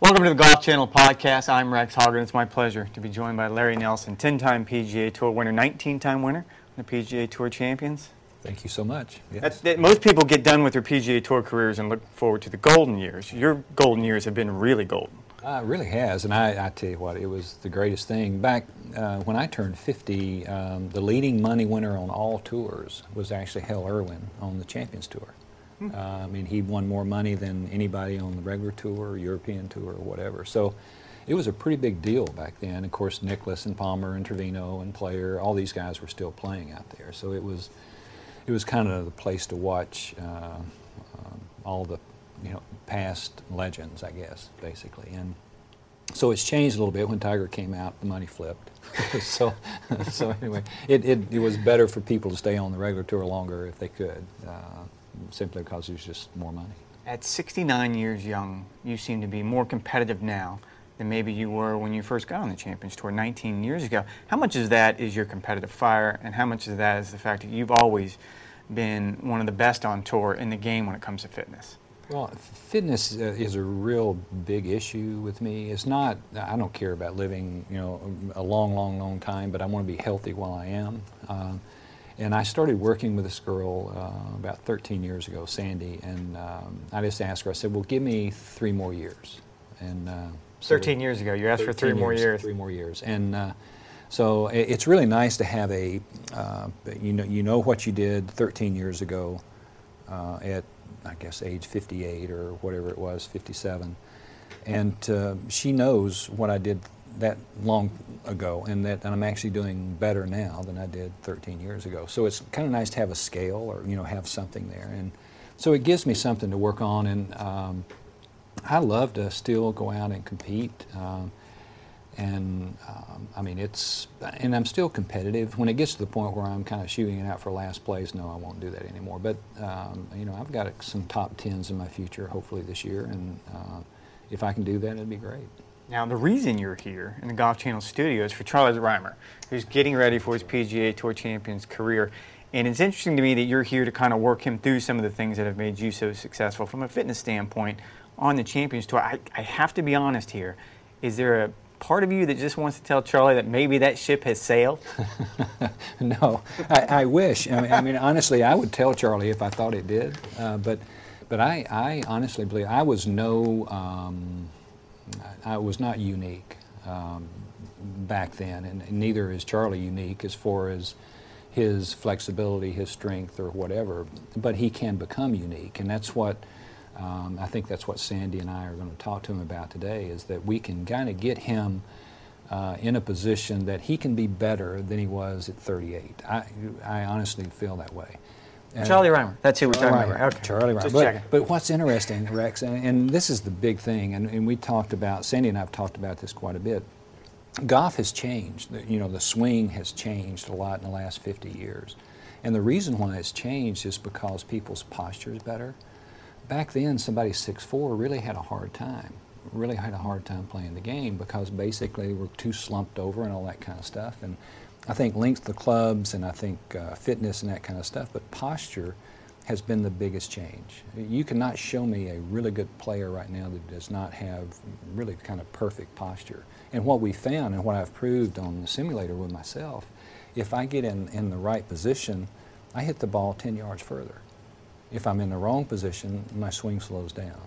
Welcome to the Golf Channel podcast. I'm Rex Hoggard. It's my pleasure to be joined by Larry Nelson, 10 time PGA Tour winner, 19 time winner, on the PGA Tour champions. Thank you so much. Yes. That, most people get done with their PGA Tour careers and look forward to the golden years. Your golden years have been really golden. Uh, it really has, and I, I tell you what, it was the greatest thing. Back uh, when I turned 50, um, the leading money winner on all tours was actually Hale Irwin on the Champions Tour. Uh, I mean, he won more money than anybody on the regular tour, European tour, or whatever. So it was a pretty big deal back then. Of course, Nicklaus and Palmer and Trevino and Player, all these guys were still playing out there. So it was, it was kind of the place to watch uh, um, all the, you know, past legends, I guess, basically. And so it's changed a little bit. When Tiger came out, the money flipped. so, so anyway, it, it, it was better for people to stay on the regular tour longer if they could. Uh, simply because there's just more money. At 69 years young, you seem to be more competitive now than maybe you were when you first got on the Champions Tour 19 years ago. How much of that is your competitive fire, and how much of that is the fact that you've always been one of the best on tour in the game when it comes to fitness? Well, fitness uh, is a real big issue with me. It's not, I don't care about living, you know, a long, long, long time, but I want to be healthy while I am. Uh, and I started working with this girl uh, about 13 years ago, Sandy, and um, I just asked her, I said, well, give me three more years. And uh, so 13 years ago, you asked for three more years. Three more years. And uh, so it's really nice to have a, uh, you, know, you know what you did 13 years ago uh, at, I guess, age 58 or whatever it was, 57. And uh, she knows what I did that long ago, and that and I'm actually doing better now than I did 13 years ago. So it's kind of nice to have a scale, or you know, have something there, and so it gives me something to work on. And um, I love to still go out and compete. Um, and um, I mean, it's and I'm still competitive. When it gets to the point where I'm kind of shooting it out for last place, no, I won't do that anymore. But um, you know, I've got some top tens in my future, hopefully this year, and uh, if I can do that, it'd be great. Now, the reason you're here in the Golf Channel studio is for Charlie Rymer, who's getting ready for his PGA Tour Champions career. And it's interesting to me that you're here to kind of work him through some of the things that have made you so successful from a fitness standpoint on the Champions Tour. I, I have to be honest here. Is there a part of you that just wants to tell Charlie that maybe that ship has sailed? no, I, I wish. I mean, I mean, honestly, I would tell Charlie if I thought it did. Uh, but, but I, I honestly believe I was no. Um, I was not unique um, back then, and neither is Charlie unique as far as his flexibility, his strength, or whatever. But he can become unique, and that's what um, I think that's what Sandy and I are going to talk to him about today. Is that we can kind of get him. Uh, in a position that he can be better than he was at 38. I, I honestly feel that way. And Charlie Rymer. That's who we're talking Rymer. about. Okay. Charlie Rymer. But, but, what's interesting, Rex, and, and, this is the big thing, and, and we talked about, Sandy and I have talked about this quite a bit. Golf has changed. You know, the swing has changed a lot in the last 50 years. And the reason why it's changed is because people's posture is better. Back then, somebody 6'4 really had a hard time, really had a hard time playing the game because basically they were too slumped over and all that kind of stuff. And I think length of clubs and I think uh, fitness and that kind of stuff, but posture has been the biggest change. You cannot show me a really good player right now that does not have really kind of perfect posture. And what we found and what I've proved on the simulator with myself if I get in, in the right position, I hit the ball 10 yards further. If I'm in the wrong position, my swing slows down.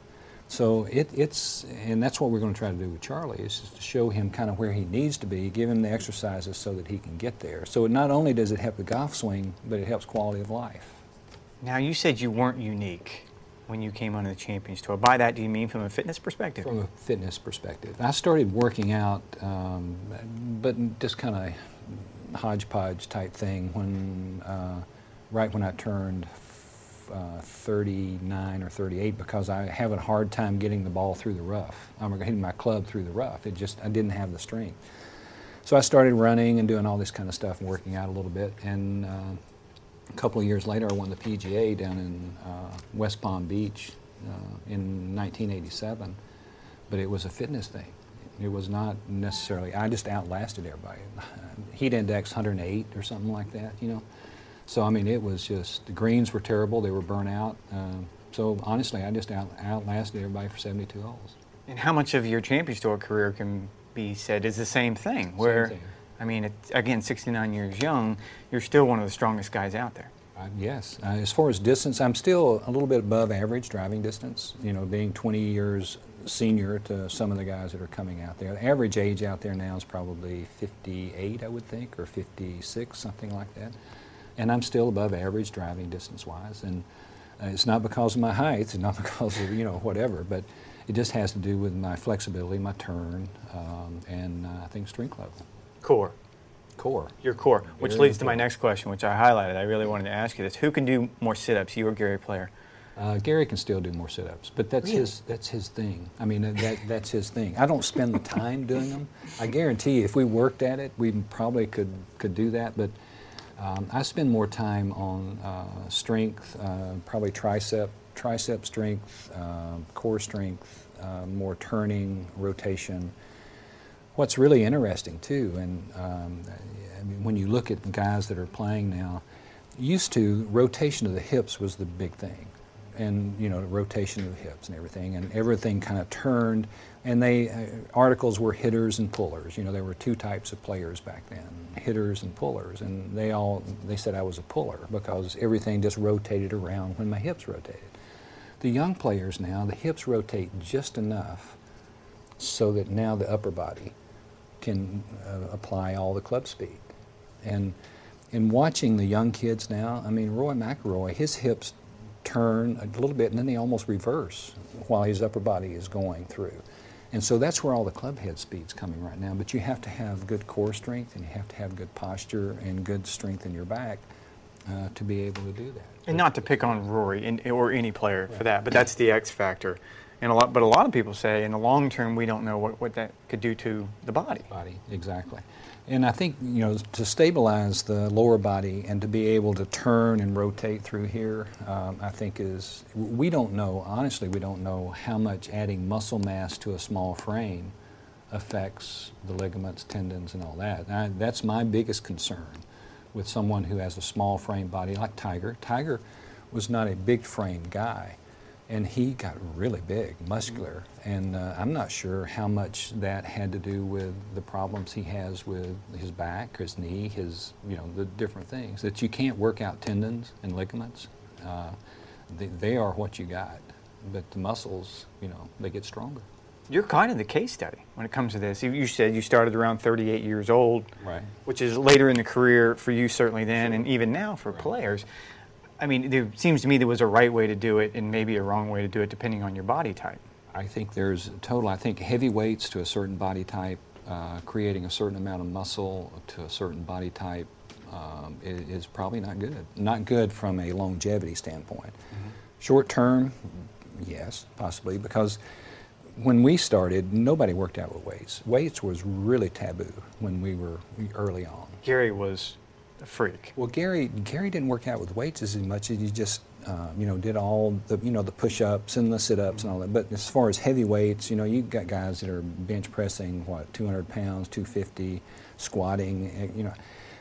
So it, it's, and that's what we're going to try to do with Charlie, is to show him kind of where he needs to be, give him the exercises so that he can get there. So not only does it help the golf swing, but it helps quality of life. Now, you said you weren't unique when you came onto the Champions Tour. By that, do you mean from a fitness perspective? From a fitness perspective. I started working out, um, but just kind of hodgepodge type thing when, uh, right when I turned uh, 39 or 38 because I have a hard time getting the ball through the rough. I'm hitting my club through the rough. It just, I didn't have the strength. So I started running and doing all this kind of stuff and working out a little bit. And uh, a couple of years later, I won the PGA down in uh, West Palm Beach uh, in 1987. But it was a fitness thing. It was not necessarily, I just outlasted everybody. Heat index 108 or something like that, you know. So, I mean, it was just, the greens were terrible, they were burnt out. Um, so, honestly, I just out, outlasted everybody for 72 holes. And how much of your Champions Tour career can be said is the same thing? Where, thing. I mean, it, again, 69 years young, you're still one of the strongest guys out there. Uh, yes. Uh, as far as distance, I'm still a little bit above average driving distance, you know, being 20 years senior to some of the guys that are coming out there. The average age out there now is probably 58, I would think, or 56, something like that and I'm still above average driving distance wise. And uh, it's not because of my height, it's not because of you know whatever, but it just has to do with my flexibility, my turn, um, and uh, I think strength level. Core. Core. Your core, which leads to my next question, which I highlighted. I really wanted to ask you this: Who can do more sit-ups, you or Gary Player? Uh, Gary can still do more sit-ups, but that's Really? his that's his thing. I mean, that that's his thing. I don't spend the time doing them. I guarantee you, if we worked at it, we probably could could do that. But um, I spend more time on uh, strength, uh, probably tricep, tricep strength, uh, core strength, uh, more turning, rotation. What's really interesting too, and um, I mean, when you look at the guys that are playing now, used to rotation of the hips was the big thing, and you know rotation of the hips and everything, and everything kind of turned and they uh, articles were hitters and pullers. You know, there were two types of players back then, hitters and pullers, and they all they said I was a puller because everything just rotated around when my hips rotated. The young players now, the hips rotate just enough so that now the upper body can uh, apply all the club speed. And in watching the young kids now, I mean, Rory McIlroy, his hips turn a little bit and then they almost reverse while his upper body is going through. And so that's where all the club head speed's coming right now. But you have to have good core strength and you have to have good posture and good strength in your back uh, to be able to do that. And not to pick on Rory or any player for that, but that's the X factor. And a lot, but a lot of people say in the long term we don't know what, what that could do to the body. Body, exactly. And I think, you know, to stabilize the lower body and to be able to turn and rotate through here, um, I think is, we don't know, honestly, we don't know how much adding muscle mass to a small frame affects the ligaments, tendons, and all that. And I, that's my biggest concern with someone who has a small frame body like Tiger. Tiger was not a big frame guy and he got really big, muscular, and uh, I'm not sure how much that had to do with the problems he has with his back, his knee, his you know the different things that you can't work out tendons and ligaments. Uh, they, they are what you got, but the muscles, you know, they get stronger. You're kind of the case study when it comes to this. You- You said you started around 38 years old, Right. which is later in the career for you certainly then, and even now for players. I mean, there seems to me there was a right way to do it and maybe a wrong way to do it depending on your body type. I think there's total. I think heavy weights to a certain body type, uh, creating a certain amount of muscle to a certain body type, um, is, is probably not good. Not good from a longevity standpoint. Short term, yes, possibly because when we started, nobody worked out with weights. Weights was really taboo when we were early on. Gary was a freak. Well, Gary Gary didn't work out with weights as much as he just uh, you know did all the you know the push-ups and the sit-ups and all that. But as far as heavy weights, you know, you've got guys that are bench pressing what 200 pounds, 250, squatting, eh, you know.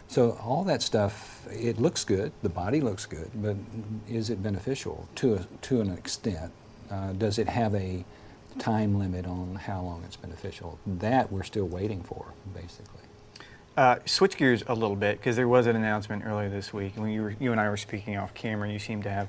So all that stuff, it looks good. The body looks good, but is it beneficial to a, to an extent? Uh, does it have a time limit on how long it's beneficial? That we're still waiting for, basically. Uh, switch gears a little bit because there was an announcement earlier this week when you, were, you and I were speaking off camera. You seemed to have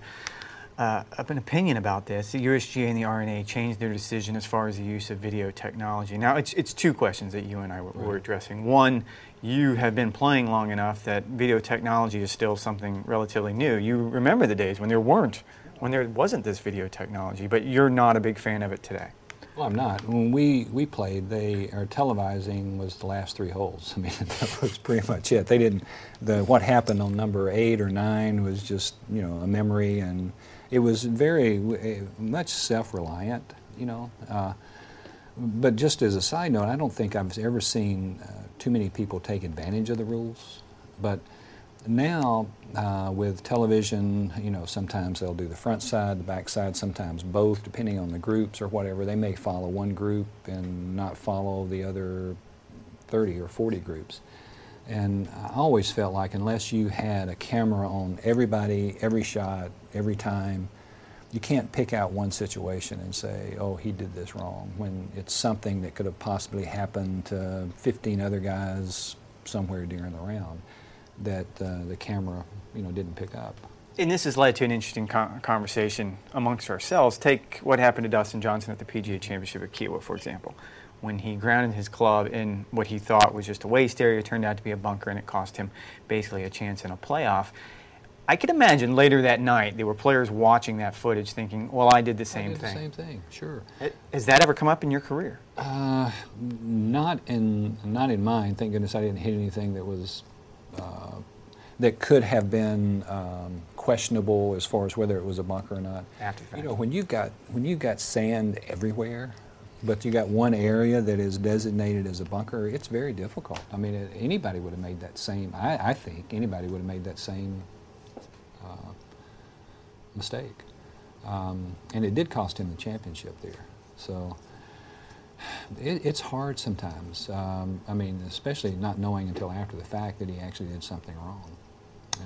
uh, an opinion about this. The USGA and the R&A changed their decision as far as the use of video technology. Now, it's, it's two questions that you and I were, were addressing. One, you have been playing long enough that video technology is still something relatively new. You remember the days when there weren't, when there wasn't this video technology, but you're not a big fan of it today. Well, I'm not. When we, we played, they our televising was the last three holes. I mean, that was pretty much it. They didn't. The what happened on number eight or nine was just you know a memory and it was very eh, much self-reliant, you know. Uh, but just as a side note, I don't think I've ever seen uh, too many people take advantage of the rules. But now, uh, with television, you know, sometimes they'll do the front side, the back side, sometimes both, depending on the groups or whatever. They may follow one group and not follow the other 30 or 40 groups. And I always felt like unless you had a camera on everybody, every shot, every time, you can't pick out one situation and say, oh, he did this wrong, when it's something that could have possibly happened to 15 other guys somewhere during the round that uh, the camera you know, didn't pick up. And this has led to an interesting conversation amongst ourselves. Take what happened to Dustin Johnson at the PGA Championship at Kiawah, for example when he grounded his club in what he thought was just a waste area. Turned out to be a bunker, and it cost him basically a chance in a playoff. I could imagine later that night there were players watching that footage thinking, well, I did the same did thing. The same thing, sure. Has that ever come up in your career? Uh, not in not in mine. Thank goodness I didn't hit anything that was uh, that could have been um, questionable as far as whether it was a bunker or not. After fact. You know, when you got when you got sand everywhere, but you got one area that is designated as a bunker, it's very difficult. I mean, anybody would have made that same, I, I think, anybody would have made that same uh, mistake. Um, and it did cost him the championship there. So it, it's hard sometimes. Um, I mean, especially not knowing until after the fact that he actually did something wrong.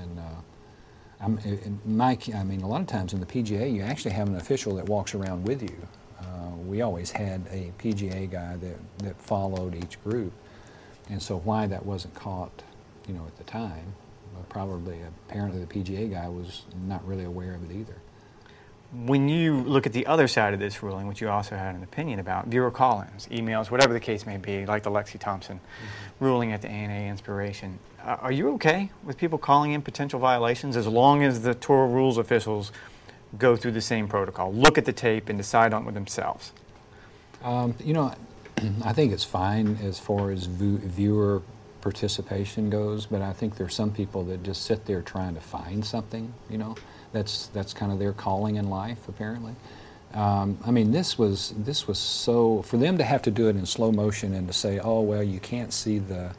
And uh, I'm, my, I mean, a lot of times in the PGA, you actually have an official that walks around with you uh, we always had a PGA guy that, that followed each group. And so why that wasn't caught, you know, at the time, probably apparently the PGA guy was not really aware of it either. When you look at the other side of this ruling, which you also had an opinion about, viewer call-ins, emails, whatever the case may be, like the Lexi Thompson mm-hmm. ruling at the ANA Inspiration, uh, are you okay with people calling in potential violations as long as the tour rules officials go through the same protocol, look at the tape, and decide on it themselves? Um, you know, I think it's fine as far as viewer participation goes, but I think there's some people that just sit there trying to find something. You know, that's that's kind of their calling in life, apparently. Um, I mean, this was this was so for them to have to do it in slow motion and to say, oh well, you can't see the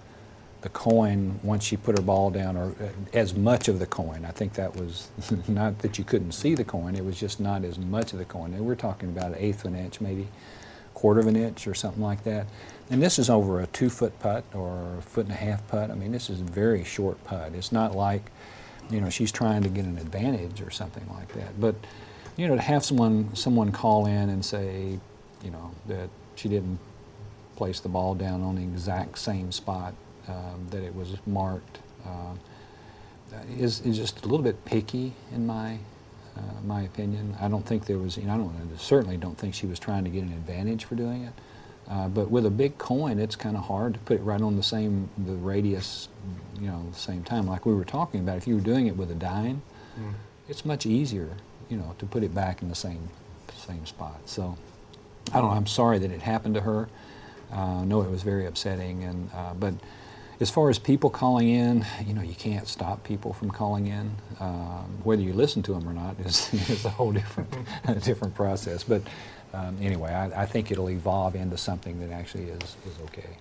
the coin once she put her ball down, or uh, as much of the coin. I think that was not that you couldn't see the coin; it was just not as much of the coin. And we're talking about an eighth of an inch, maybe quarter of an inch, or something like that. And this is over a two-foot putt or a foot and a half putt. I mean, this is a very short putt. It's not like, you know, she's trying to get an advantage or something like that. But, you know, to have someone someone call in and say, you know, that she didn't place the ball down on the exact same spot um, that it was marked uh, is, is just a little bit picky in my uh, my opinion. I don't think there was, you know, I don't I certainly don't think she was trying to get an advantage for doing it. Uh, but with a big coin, it's kind of hard to put it right on the same the radius, you know, the same time. Like we were talking about, if you were doing it with a dime, mm. it's much easier, you know, to put it back in the same same spot. So I don't know. I'm sorry that it happened to her. Uh, I know it was very upsetting, and uh, but as far as people calling in, you know, you can't stop people from calling in. Um, whether you listen to them or not is, is a whole different, different process. But um, anyway, I, I, think it'll evolve into something that actually is, is okay.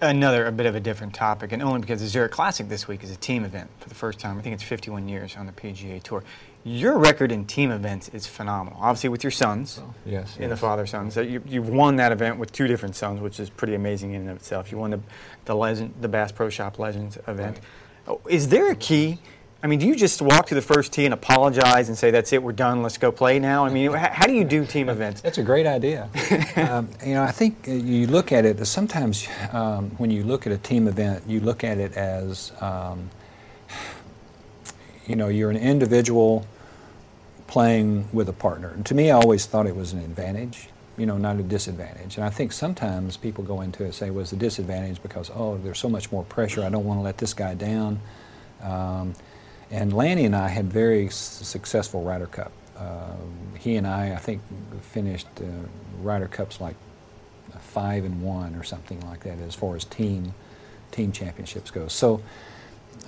Another, a bit of a different topic, and only because the Zurich Classic this week is a team event for the first time. I think it's 51 years on the PGA Tour. Your record in team events is phenomenal. Obviously, with your sons, yes, in yes. the father sons, you, have won that event with two different sons, which is pretty amazing in and of itself. You won the the legend, the Bass Pro Shop Legends event. Right. Is there a key? I mean, do you just walk to the first tee and apologize and say, "That's it, we're done, let's go play now"? I mean, how do you do team events? That's a great idea. um, you know, I think uh, you look at it sometimes um, when you look at a team event, you look at it as um, you know you're an individual playing with a partner. And to me, I always thought it was an advantage. You know, not a disadvantage. And I think sometimes people go into it and say, "Was well, a disadvantage because oh, there's so much more pressure. I don't want to let this guy down." And Lanny and I had very successful Ryder Cup. Uh, he and I, I think, finished uh, Ryder Cups like five and one or something like that as far as team team championships go. So,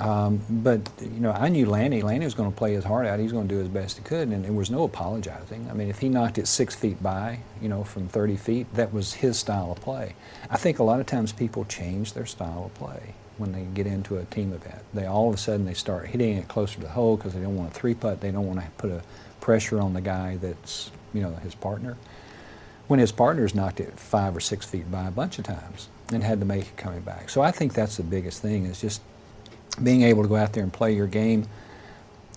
um, but you know, I knew Lanny. Lanny was going to play his heart out. He was going to do his best he could, and there was no apologizing. I mean, if he knocked it six feet by, you know, from 30 feet, that was his style of play. I think a lot of times people change their style of play when they get into a team event. They all of a sudden they start hitting it closer to the hole because they don't want a three putt. They don't want to put a pressure on the guy that's you know his partner. When his partner's knocked it five or six feet by a bunch of times and had to make it coming back. So I think that's the biggest thing is just being able to go out there and play your game.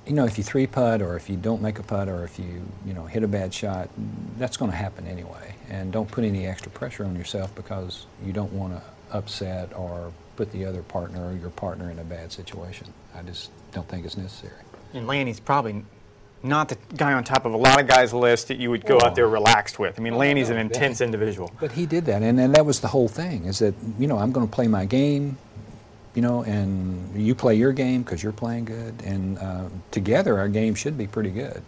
You know, if you three putt or if you don't make a putt or if you you know hit a bad shot, that's going to happen anyway. And don't put any extra pressure on yourself because you don't want to upset or put the other partner or your partner in a bad situation. I just don't think it's necessary. And Lanny's probably not the guy on top of a lot of guys' list that you would go oh. out there relaxed with. I mean, Lanny's an intense individual. But he did that, and, and that was the whole thing. Is that you know I'm going to play my game, you know, and you play your game because you're playing good, and uh, together our game should be pretty good.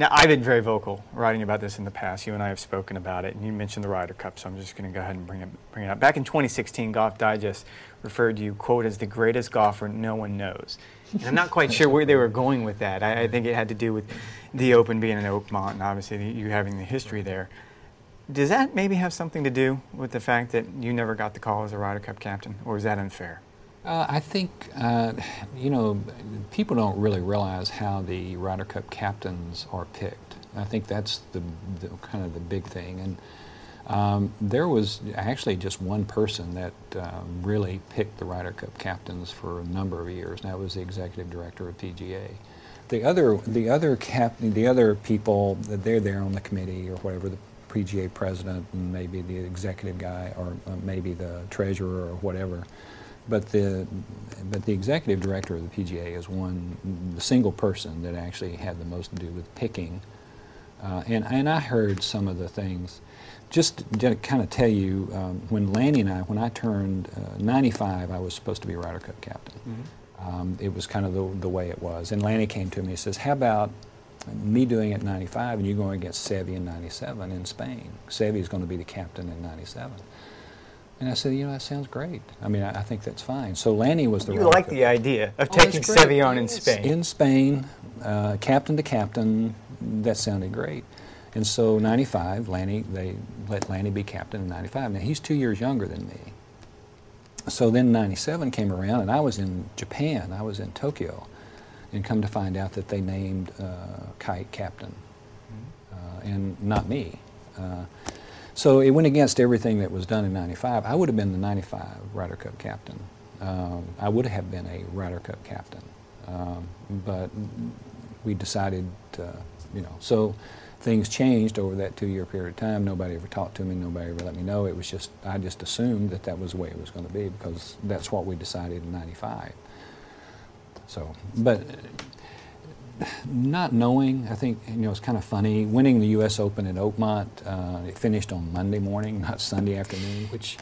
Now, I've been very vocal writing about this in the past. You and I have spoken about it, and you mentioned the Ryder Cup, so I'm just going to go ahead and bring it, bring it up. Back in 2016, Golf Digest referred to you, quote, as the greatest golfer no one knows. And I'm not quite sure where they were going with that. I, I, think it had to do with the Open being in Oakmont, and obviously you having the history there. Does that maybe have something to do with the fact that you never got the call as a Ryder Cup captain, or is that unfair? Uh, I think, uh, you know, people don't really realize how the Ryder Cup captains are picked. I think that's the, the kind of the big thing. And um, there was actually just one person that uh, really picked the Ryder Cup captains for a number of years, and that was the executive director of PGA. The other, the other cap, the other people, that they're there on the committee or whatever, the PGA president and maybe the executive guy or maybe the treasurer or whatever. But the, but the executive director of the PGA is one, the single person that actually had the most to do with picking. Uh, and, and I heard some of the things. Just to kind of tell you, um, when Lanny and I, when I turned uh, 95, I was supposed to be Ryder Cup captain. Mm-hmm. Um, it was kind of the, the way it was. And Lanny came to me and says, How about me doing it in 95 and you going against Seve in 97 in Spain? Seve is going to be the captain in 97. And I said, you know, that sounds great. I mean, I, I think that's fine. So Lanny was the. You like the idea of oh, taking Seve in Spain. In Spain, uh, captain to captain, that sounded great. And so 95, Lanny, they let Lanny be captain in 95. Now he's two years younger than me. So then 97 came around, and I was in Japan. I was in Tokyo, and come to find out that they named uh, Kite captain, mm-hmm. uh, and not me. Uh, so it went against everything that was done in 95. I would have been the 95 Ryder Cup captain. Um, I would have been a Ryder Cup captain. Um, but we decided, to, you know, so things changed over that two-year period of time. Nobody ever talked to me. Nobody ever let me know. It was just, I just assumed that that was the way it was going to be because that's what we decided in 95. So, but not knowing, I think you know it's kind of funny. Winning the U.S. Open at Oakmont, uh, it finished on Monday morning, not Sunday afternoon, which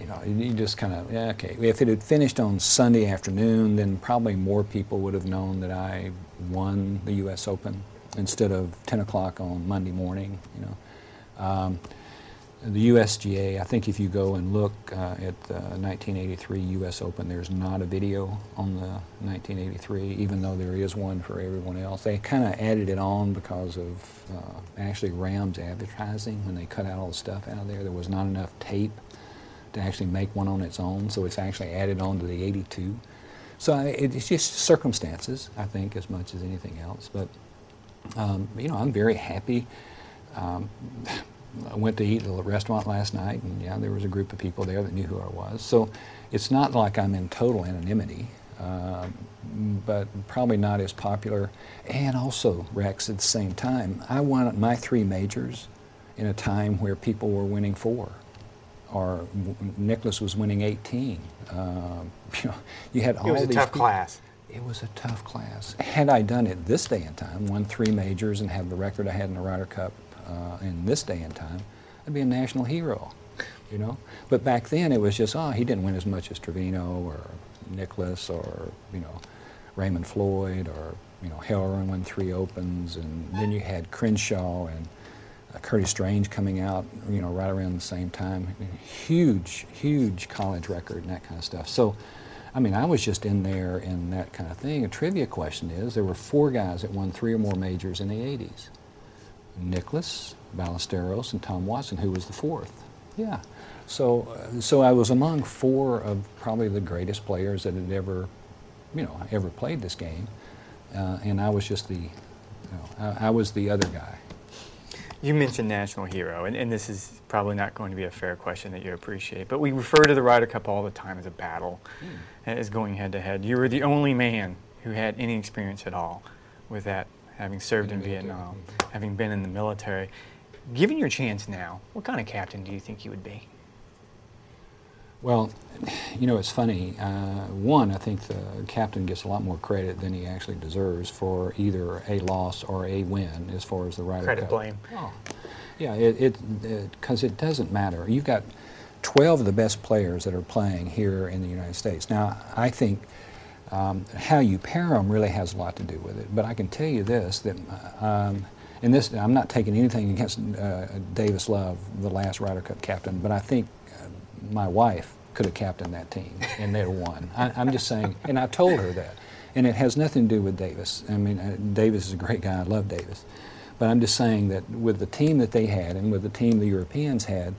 you know you just kind of yeah okay. If it had finished on Sunday afternoon, then probably more people would have known that I won the U.S. Open instead of 10 o'clock on Monday morning. You know. Um, the USGA, I think if you go and look uh, at the 1983 US Open, there's not a video on the 1983, even though there is one for everyone else. They kind of added it on because of uh, actually Rams advertising when they cut out all the stuff out of there. There was not enough tape to actually make one on its own, so it's actually added on to the 82. So it's just circumstances, I think, as much as anything else. But, um, you know, I'm very happy. Um, I went to eat at a restaurant last night, and yeah, there was a group of people there that knew who I was. So it's not like I'm in total anonymity. Um, but probably not as popular. And also, Rex, at the same time, I won my three majors in a time where people were winning four, or Nicklaus was winning 18. Um, you know, you had all it was a these tough people- class. It was a tough class. Had I done it this day and time, won three majors and had the record I had in the Ryder Cup uh, in this day and time, I'd be a national hero, you know. But back then it was just, oh, he didn't win as much as Trevino or Nicklaus or you know Raymond Floyd or you know Hale Irwin won three opens, and then you had Crenshaw and uh, Curtis Strange coming out, you know, right around the same time. Huge, huge college record and that kind of stuff. So, I mean, I was just in there and that kind of thing. A trivia question is there were four guys that won three or more majors in the 80s Nicklaus, Ballesteros, and Tom Watson, who was the fourth. Yeah. So, uh, so I was among four of probably the greatest players that had ever, you know, ever played this game. Uh, and I was just the, you know, I, I was the other guy. You mentioned national hero, and, and this is probably not going to be a fair question that you appreciate, but we refer to the Ryder Cup all the time as a battle, as going head to head. You were the only man who had any experience at all with that, having served in In. Vietnam, having been in the military. Given your chance now, what kind of captain do you think you would be? Well, you know, it's funny. Uh, one, I think the captain gets a lot more credit than he actually deserves for either a loss or a win as far as the Ryder Credit Cup. blame. Oh, yeah, it it because it, doesn't matter. You've got 12 of the best players that are playing here in the United States. Now, I think um, how you pair them really has a lot to do with it. But I can tell you this that. Um, and this, I'm not taking anything against uh, Davis Love, the last Ryder Cup captain, but I think uh, my wife could have captained that team and they'd have won. I, I'm just saying, and I told her that. And it has nothing to do with Davis. I mean, uh, Davis is a great guy. I love Davis. But I'm just saying that with the team that they had and with the team the Europeans had,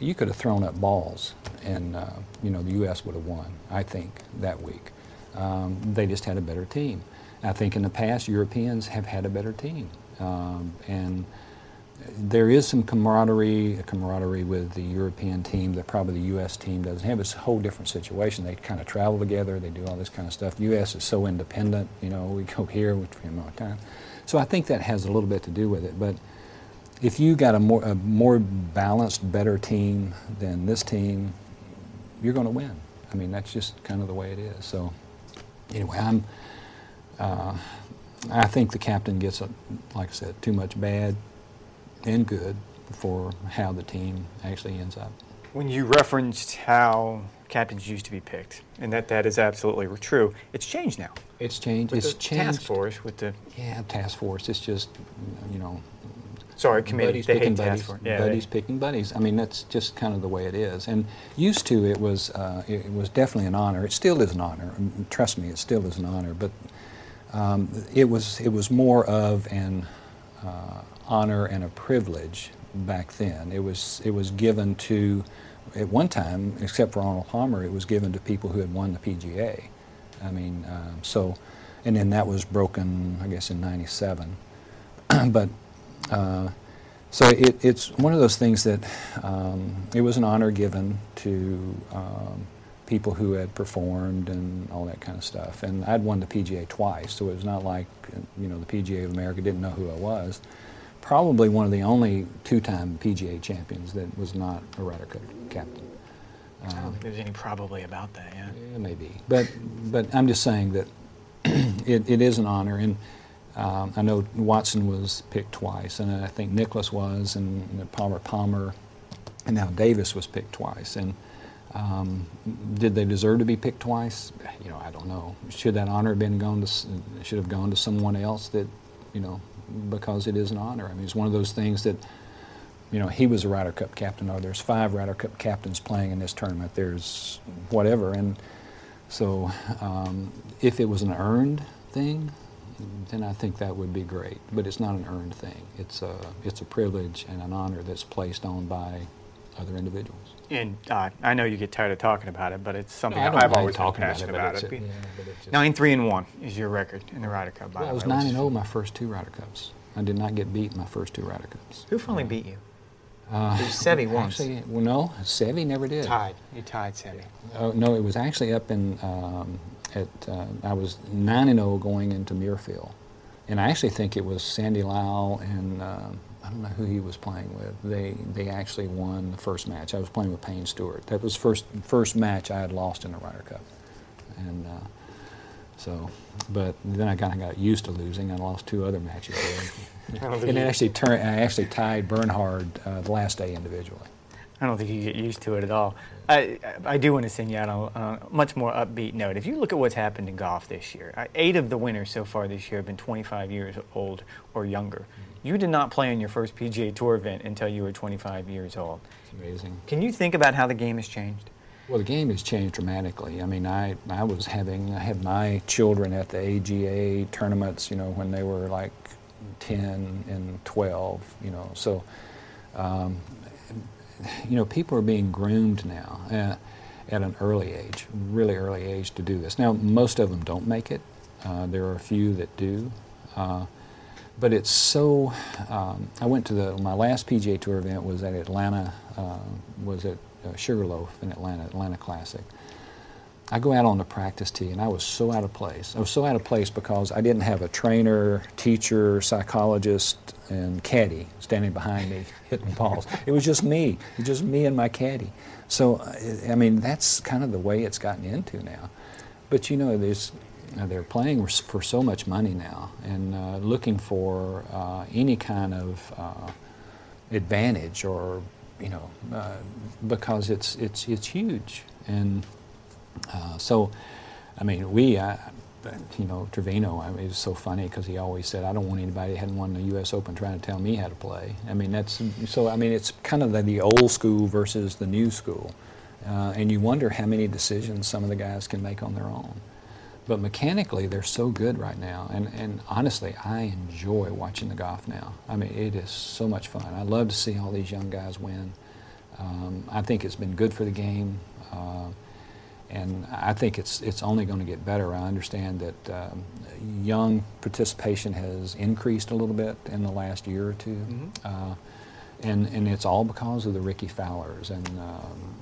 you could have thrown up balls and, uh, you know, the U.S. would have won, I think, that week. Um, they just had a better team. I think in the past, Europeans have had a better team. Um, and there is some camaraderie, a camaraderie with the European team that probably the U.S. team doesn't have. It's a whole different situation. They kind of travel together. They do all this kind of stuff. The U.S. is so independent. You know, we go here, which we more time. So I think that has a little bit to do with it. But if you got a more a more balanced, better team than this team, you're going to win. I mean, that's just kind of the way it is. So anyway, I'm. Uh, I think the captain gets, a, like I said, too much bad and good for how the team actually ends up. When you referenced how captains used to be picked, and that that is absolutely true, it's changed now. It's changed. With it's the changed. task force, with the Yeah, task force. It's just, you know, sorry committee, buddies they picking hate buddies. Yeah, buddies they- picking buddies. I mean, that's just kind of the way it is. And used to, it was uh, it was definitely an honor. It still is an honor. Trust me, it still is an honor. But um, it was it was more of an uh, honor and a privilege back then. It was it was given to at one time, except for Arnold Palmer, it was given to people who had won the PGA. I mean, um, so, and then that was broken, I guess, in '97. but uh, so it, it's one of those things that um, it was an honor given to um, people who had performed and all that kind of stuff. And I'd won the PGA twice, so it was not like you know the PGA of America didn't know who I was. Probably one of the only two-time PGA champions that was not a Ryder Cup captain. I don't think there's any probably about that. Yeah. Yeah, maybe. But but I'm just saying that it, it is an honor, and um, I know Watson was picked twice, and I think Nicklaus was, and, Palmer Palmer, and now Davis was picked twice. And um, did they deserve to be picked twice? You know, I don't know. Should that honor have been gone to should have gone to someone else that you know because it is an honor. I mean, it's one of those things that you know, he was a Ryder Cup captain, or there's five Ryder Cup captains playing in this tournament. There's whatever, and so um, if it was an earned thing, then I think that would be great. But it's not an earned thing. It's a it's a privilege and an honor that's placed on by other individuals. And uh, I know you get tired of talking about it, but it's something I don't I've always been talking about passionate it, about. it's it. a- yeah, just- Nine three and one is your record in the Ryder Cup. By Well, I was way, nine and zero my first two Ryder Cups. I did not get beat in my first two Ryder Cups. Who finally beat you? Uh, It was Seve once. Actually, well, no, Seve never did. Tied. You tied Seve. Oh, no, it was actually up in um, at uh, I was nine and zero going into Muirfield, and I actually think it was Sandy Lyle and uh, I don't know who he was playing with. They they actually won the first match. I was playing with Payne Stewart. That was first first match I had lost in the Ryder Cup, and uh, so. But then I kind of got used to losing. I lost two other matches, and it actually turned. I actually tied Bernhard uh, the last day individually. I don't think you get used to it at all. I, I do want to send you out on, a much more upbeat note. If you look at what's happened in golf this year, eight of the winners so far this year have been 25 years old or younger. Mm-hmm. You did not play in your first PGA Tour event until you were 25 years old. It's amazing. Can you think about how the game has changed? Well, the game has changed dramatically. I mean, I, I was having, I had my children at the AGA tournaments, you know, when they were like 10 and 12, you know, so um, you know, people are being groomed now uh, at an early age, really early age to do this. Now, most of them don't make it. Uh, there are a few that do. Uh, but it's so, um, I went to the, my last PGA Tour event was at Atlanta, uh, was at uh, Sugarloaf in Atlanta, Atlanta Classic. I go out on the practice tee and I was so out of place. I was so out of place because I didn't have a trainer, teacher, psychologist, and caddy standing behind me hitting balls. It was just me, was just me and my caddy. So, I mean, that's kind of the way it's gotten into now. But you know, there's, they're playing for so much money now and uh, looking for uh, any kind of uh, advantage or, you know, uh, because it's, it's, it's huge. And uh, so, I mean, we, you know, Trevino, I mean, it was so funny because he always said, I don't want anybody that hadn't won the U.S. Open trying to tell me how to play. I mean, that's, so, I mean, it's kind of the, the old school versus the new school. Uh, and you wonder how many decisions some of the guys can make on their own. But mechanically, they're so good right now. And, and honestly, I enjoy watching the golf now. I mean, it is so much fun. I love to see all these young guys win. Um, I think it's been good for the game. Uh, and I think it's it's only going to get better. I understand that um, young participation has increased a little bit in the last year or 2 mm-hmm. uh, and and it's all because of the Rickie Fowlers and um,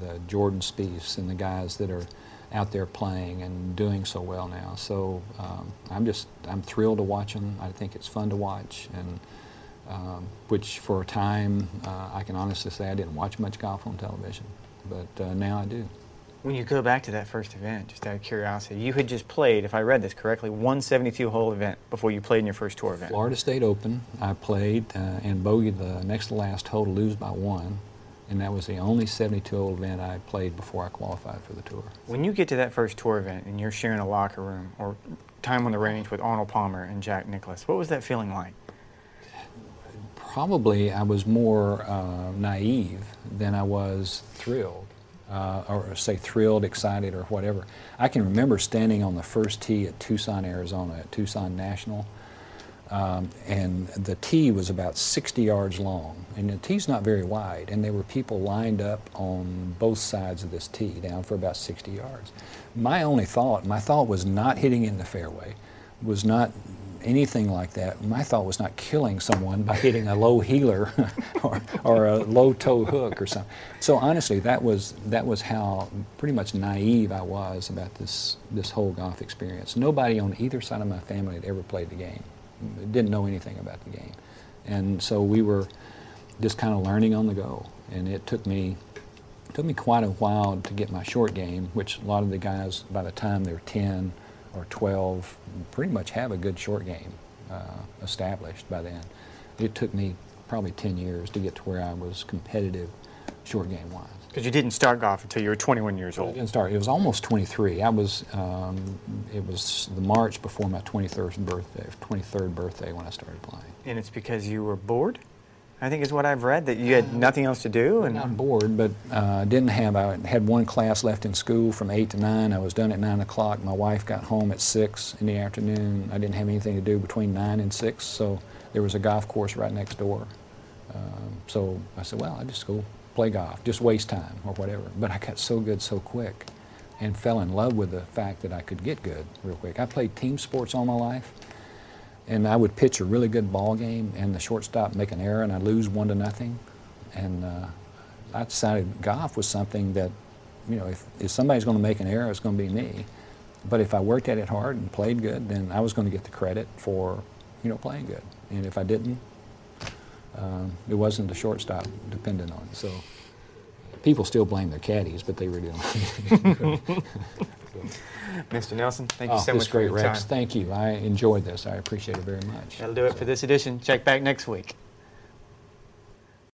the Jordan Spieths and the guys that are out there playing and doing so well now. So um, I'm just I'm thrilled to watch them. I think it's fun to watch and. Um, which for a time uh, I can honestly say I didn't watch much golf on television, but uh, now I do. When you go back to that first event, just out of curiosity, you had just played, if I read this correctly, one 72 hole event before you played in your first tour event. Florida State Open, I played uh, and bogeyed the next to last hole to lose by one. And that was the only 72 hole event I played before I qualified for the tour. When you get to that first tour event and you're sharing a locker room or time on the range with Arnold Palmer and Jack Nicklaus, what was that feeling like? Probably I was more uh, naive than I was thrilled uh, or say thrilled, excited, or whatever. I can remember standing on the first tee at Tucson, Arizona, at Tucson National, um, and the tee was about 60 yards long, and the tee's not very wide, and there were people lined up on both sides of this tee down for about 60 yards. My only thought, my thought was not hitting in the fairway, was not anything like that. My thought was not killing someone by hitting a low heeler or, or a low toe hook or something. So honestly, that was that was how pretty much naive I was about this this whole golf experience. Nobody on either side of my family had ever played the game, didn't know anything about the game, and so we were just kind of learning on the go. And it took me took me quite a while to get my short game, which a lot of the guys by the time they're 10 or 12 pretty much have a good short game uh, established by then. It took me probably 10 years to get to where I was competitive short game wise. Because you didn't start golf until you were 21 years old. I didn't start. It was almost 23. I was. Um, it was the March before my 23rd birthday. 23rd birthday when I started playing. And it's because you were bored. I think is what I've read that you had nothing else to do and not bored, but uh, didn't have. I had one class left in school from eight to nine. I was done at nine o'clock. My wife got home at six in the afternoon. I didn't have anything to do between nine and six, so there was a golf course right next door. Um, so I said, well, I just go play golf, just waste time or whatever. But I got so good so quick, and fell in love with the fact that I could get good real quick. I played team sports all my life and I would pitch a really good ball game, and the shortstop make an error, and I lose one to nothing. And uh, I decided golf was something that, you know, if, if somebody's going to make an error, it's going to be me. but if I worked at it hard and played good, then I was going to get the credit for, you know, playing good. And if I didn't, um, it wasn't the shortstop dependent on. So people still blame their caddies, but they really don't. Mr. Nelson, thank you oh, so this much great, for your Rex. time. Thank you. I enjoyed this. I appreciate it very much. That'll do it for this edition. Check back next week.